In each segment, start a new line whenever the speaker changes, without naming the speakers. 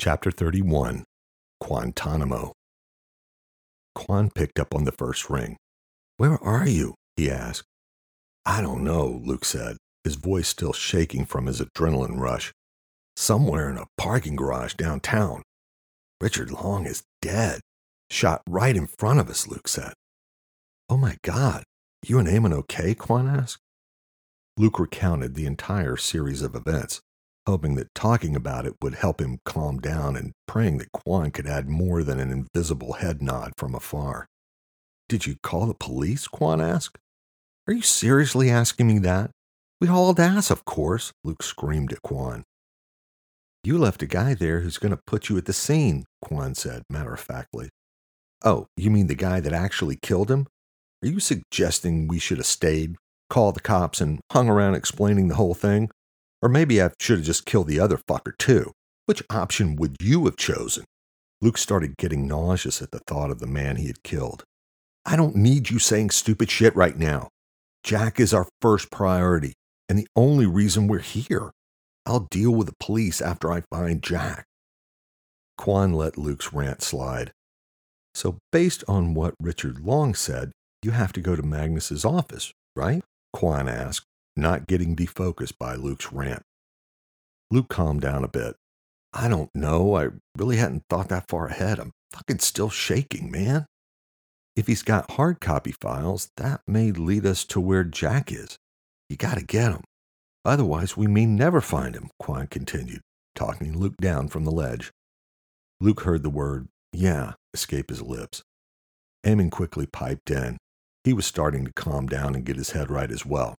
Chapter 31 Guantanamo. Quan picked up on the first ring. Where are you? he asked. I don't know, Luke said, his voice still shaking from his adrenaline rush. Somewhere in a parking garage downtown. Richard Long is dead. Shot right in front of us, Luke said. Oh my God, you and Eamon okay? Quan asked. Luke recounted the entire series of events hoping that talking about it would help him calm down and praying that Quan could add more than an invisible head nod from afar. Did you call the police? Quan asked. Are you seriously asking me that? We hauled ass, of course, Luke screamed at Quan. You left a guy there who's going to put you at the scene, Quan said matter of factly. Oh, you mean the guy that actually killed him? Are you suggesting we should have stayed, called the cops, and hung around explaining the whole thing? Or maybe I should have just killed the other fucker too. Which option would you have chosen? Luke started getting nauseous at the thought of the man he had killed. I don't need you saying stupid shit right now. Jack is our first priority and the only reason we're here. I'll deal with the police after I find Jack. Quan let Luke's rant slide. So, based on what Richard Long said, you have to go to Magnus's office, right? Quan asked, not getting defocused by Luke's rant. Luke calmed down a bit. I don't know. I really hadn't thought that far ahead. I'm fucking still shaking, man. If he's got hard copy files, that may lead us to where Jack is. You gotta get him. Otherwise, we may never find him, Quan continued, talking Luke down from the ledge. Luke heard the word, yeah, escape his lips. Eamon quickly piped in. He was starting to calm down and get his head right as well.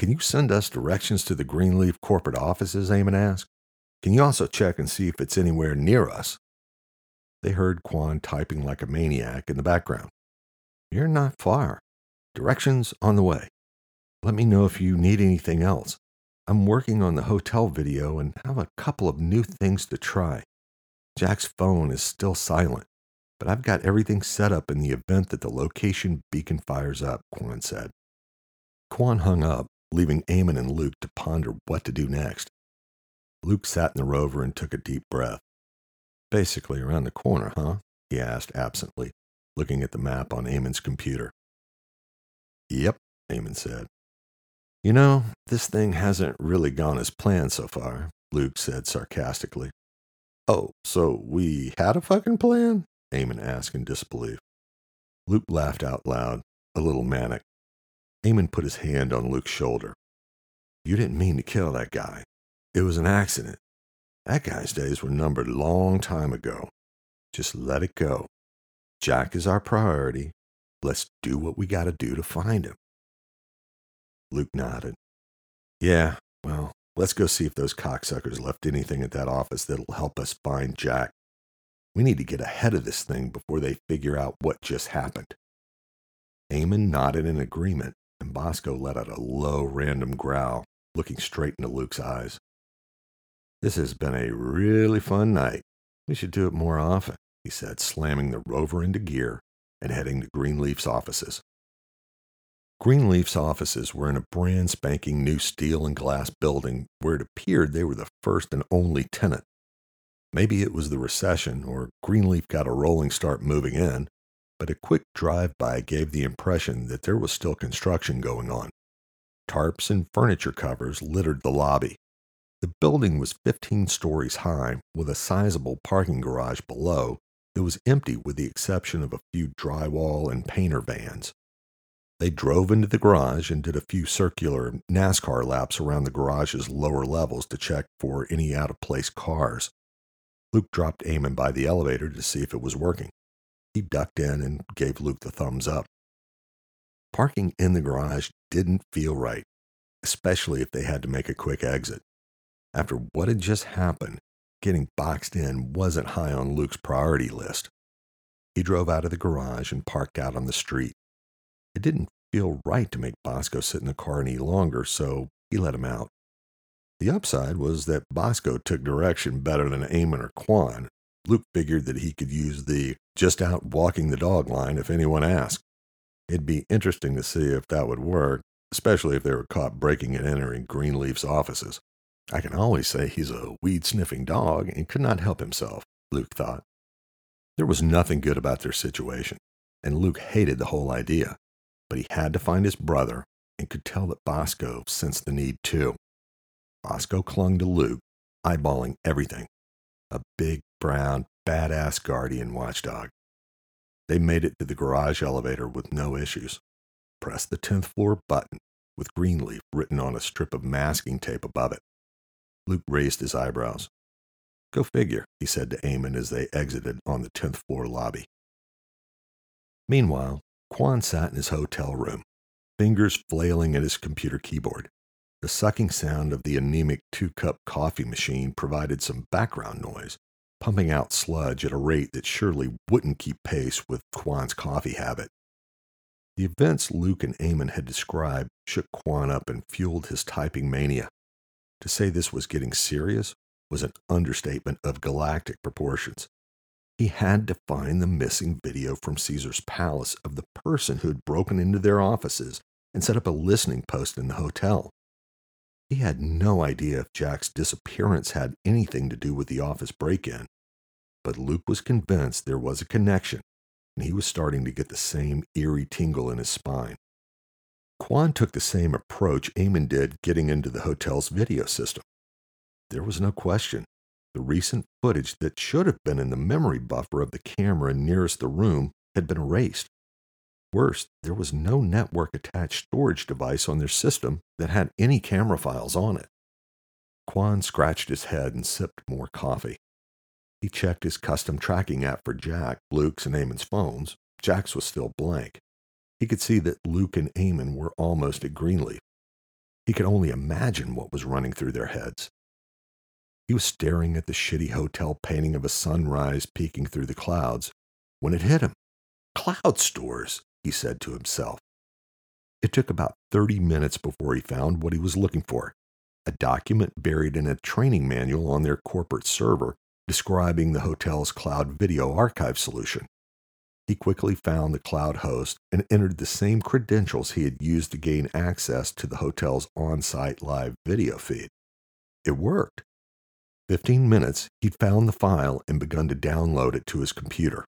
Can you send us directions to the Greenleaf corporate offices? Eamon asked. Can you also check and see if it's anywhere near us? They heard Quan typing like a maniac in the background. You're not far. Directions on the way. Let me know if you need anything else. I'm working on the hotel video and have a couple of new things to try. Jack's phone is still silent, but I've got everything set up in the event that the location beacon fires up, Quan said. Quan hung up leaving Eamon and Luke to ponder what to do next. Luke sat in the rover and took a deep breath. Basically around the corner, huh? he asked absently, looking at the map on Eamon's computer. Yep, Eamon said. You know, this thing hasn't really gone as planned so far, Luke said sarcastically. Oh, so we had a fucking plan? Eamon asked in disbelief. Luke laughed out loud, a little manic. Eamon put his hand on Luke's shoulder. You didn't mean to kill that guy. It was an accident. That guy's days were numbered long time ago. Just let it go. Jack is our priority. Let's do what we got to do to find him. Luke nodded. Yeah, well, let's go see if those cocksuckers left anything at that office that'll help us find Jack. We need to get ahead of this thing before they figure out what just happened. Eamon nodded in agreement and Bosco let out a low, random growl, looking straight into Luke's eyes. This has been a really fun night. We should do it more often, he said, slamming the rover into gear and heading to Greenleaf's offices. Greenleaf's offices were in a brand spanking new steel and glass building where it appeared they were the first and only tenant. Maybe it was the recession, or Greenleaf got a rolling start moving in, but a quick drive by gave the impression that there was still construction going on. Tarps and furniture covers littered the lobby. The building was 15 stories high, with a sizable parking garage below that was empty with the exception of a few drywall and painter vans. They drove into the garage and did a few circular NASCAR laps around the garage's lower levels to check for any out of place cars. Luke dropped Eamon by the elevator to see if it was working. He ducked in and gave Luke the thumbs up. Parking in the garage didn't feel right, especially if they had to make a quick exit. After what had just happened, getting boxed in wasn't high on Luke's priority list. He drove out of the garage and parked out on the street. It didn't feel right to make Bosco sit in the car any longer, so he let him out. The upside was that Bosco took direction better than Eamon or Quan, Luke figured that he could use the just out walking the dog line if anyone asked. It'd be interesting to see if that would work, especially if they were caught breaking and entering Greenleaf's offices. I can always say he's a weed sniffing dog and could not help himself, Luke thought. There was nothing good about their situation, and Luke hated the whole idea, but he had to find his brother and could tell that Bosco sensed the need too. Bosco clung to Luke, eyeballing everything. A big, brown, badass guardian watchdog. They made it to the garage elevator with no issues. Pressed the 10th floor button with Greenleaf written on a strip of masking tape above it. Luke raised his eyebrows. Go figure, he said to Eamon as they exited on the 10th floor lobby. Meanwhile, Quan sat in his hotel room, fingers flailing at his computer keyboard. The sucking sound of the anemic two cup coffee machine provided some background noise, pumping out sludge at a rate that surely wouldn't keep pace with Quan's coffee habit. The events Luke and Eamon had described shook Quan up and fueled his typing mania. To say this was getting serious was an understatement of galactic proportions. He had to find the missing video from Caesar's palace of the person who had broken into their offices and set up a listening post in the hotel. He had no idea if Jack's disappearance had anything to do with the office break in, but Luke was convinced there was a connection, and he was starting to get the same eerie tingle in his spine. Quan took the same approach Eamon did getting into the hotel's video system. There was no question. The recent footage that should have been in the memory buffer of the camera nearest the room had been erased. Worse, there was no network attached storage device on their system that had any camera files on it. Quan scratched his head and sipped more coffee. He checked his custom tracking app for Jack, Luke's, and Eamon's phones. Jack's was still blank. He could see that Luke and Eamon were almost at Greenleaf. He could only imagine what was running through their heads. He was staring at the shitty hotel painting of a sunrise peeking through the clouds when it hit him. Cloud stores! He said to himself. It took about 30 minutes before he found what he was looking for a document buried in a training manual on their corporate server describing the hotel's cloud video archive solution. He quickly found the cloud host and entered the same credentials he had used to gain access to the hotel's on site live video feed. It worked. Fifteen minutes, he'd found the file and begun to download it to his computer.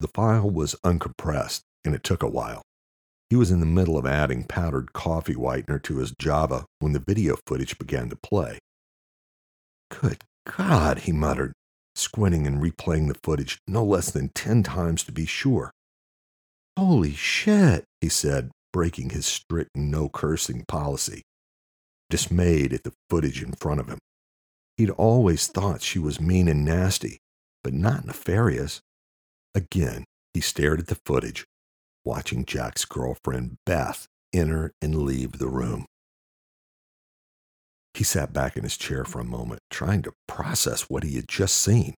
The file was uncompressed and it took a while. He was in the middle of adding powdered coffee whitener to his Java when the video footage began to play. Good God, he muttered, squinting and replaying the footage no less than ten times to be sure. Holy shit, he said, breaking his strict no cursing policy, dismayed at the footage in front of him. He'd always thought she was mean and nasty, but not nefarious. Again, he stared at the footage, watching Jack's girlfriend, Beth, enter and leave the room. He sat back in his chair for a moment, trying to process what he had just seen.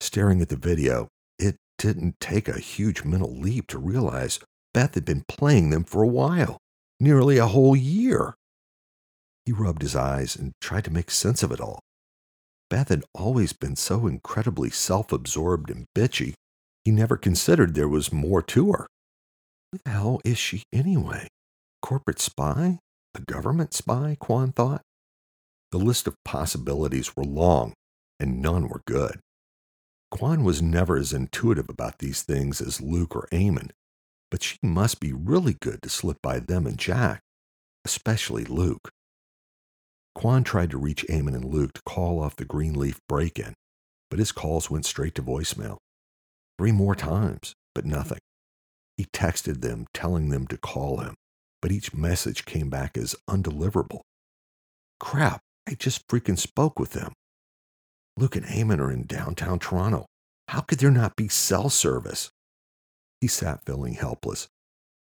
Staring at the video, it didn't take a huge mental leap to realize Beth had been playing them for a while, nearly a whole year. He rubbed his eyes and tried to make sense of it all. Beth had always been so incredibly self absorbed and bitchy, he never considered there was more to her. Who the hell is she anyway? Corporate spy? A government spy? Quan thought. The list of possibilities were long, and none were good. Quan was never as intuitive about these things as Luke or Eamon, but she must be really good to slip by them and Jack, especially Luke. Quan tried to reach Eamon and Luke to call off the Greenleaf break in, but his calls went straight to voicemail. Three more times, but nothing. He texted them telling them to call him, but each message came back as undeliverable. Crap, I just freaking spoke with them. Luke and Eamon are in downtown Toronto. How could there not be cell service? He sat feeling helpless.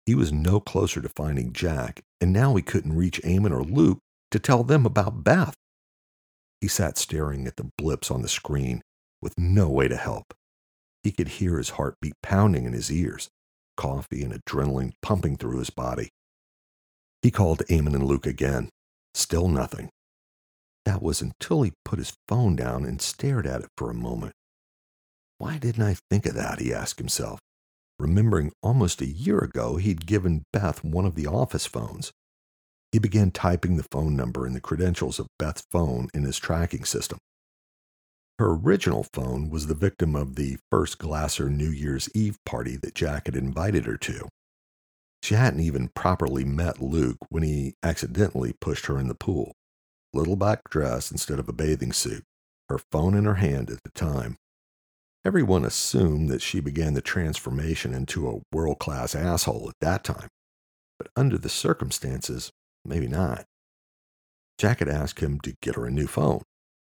He was no closer to finding Jack, and now he couldn't reach Eamon or Luke to tell them about Beth. He sat staring at the blips on the screen with no way to help. He could hear his heartbeat pounding in his ears coffee and adrenaline pumping through his body. He called Eamon and Luke again. Still nothing. That was until he put his phone down and stared at it for a moment. Why didn't I think of that? he asked himself, remembering almost a year ago he'd given Beth one of the office phones. He began typing the phone number and the credentials of Beth's phone in his tracking system. Her original phone was the victim of the first Glasser New Year's Eve party that Jack had invited her to. She hadn't even properly met Luke when he accidentally pushed her in the pool. Little black dress instead of a bathing suit, her phone in her hand at the time. Everyone assumed that she began the transformation into a world class asshole at that time, but under the circumstances, maybe not. Jack had asked him to get her a new phone.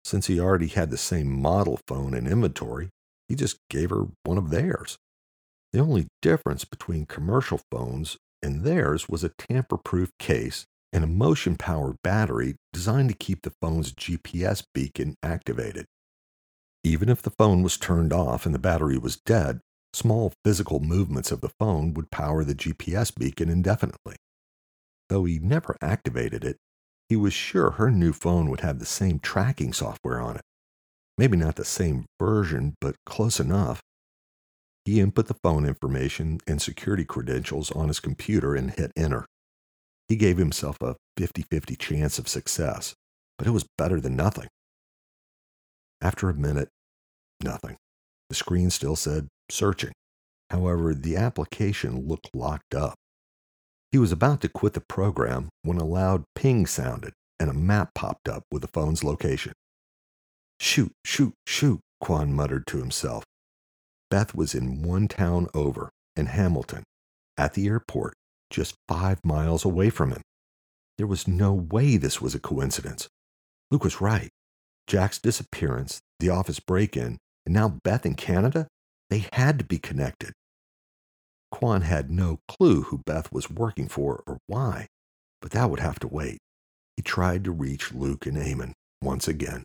Since he already had the same model phone in inventory, he just gave her one of theirs. The only difference between commercial phones and theirs was a tamper proof case and a motion powered battery designed to keep the phone's GPS beacon activated. Even if the phone was turned off and the battery was dead, small physical movements of the phone would power the GPS beacon indefinitely. Though he never activated it, he was sure her new phone would have the same tracking software on it. Maybe not the same version, but close enough. He input the phone information and security credentials on his computer and hit enter. He gave himself a 50 50 chance of success, but it was better than nothing. After a minute, nothing. The screen still said searching. However, the application looked locked up. He was about to quit the program when a loud ping sounded and a map popped up with the phone's location. Shoot, shoot, shoot, Quan muttered to himself. Beth was in one town over, in Hamilton, at the airport, just five miles away from him. There was no way this was a coincidence. Luke was right. Jack's disappearance, the office break in, and now Beth in Canada, they had to be connected. Quan had no clue who Beth was working for or why, but that would have to wait. He tried to reach Luke and Eamon once again.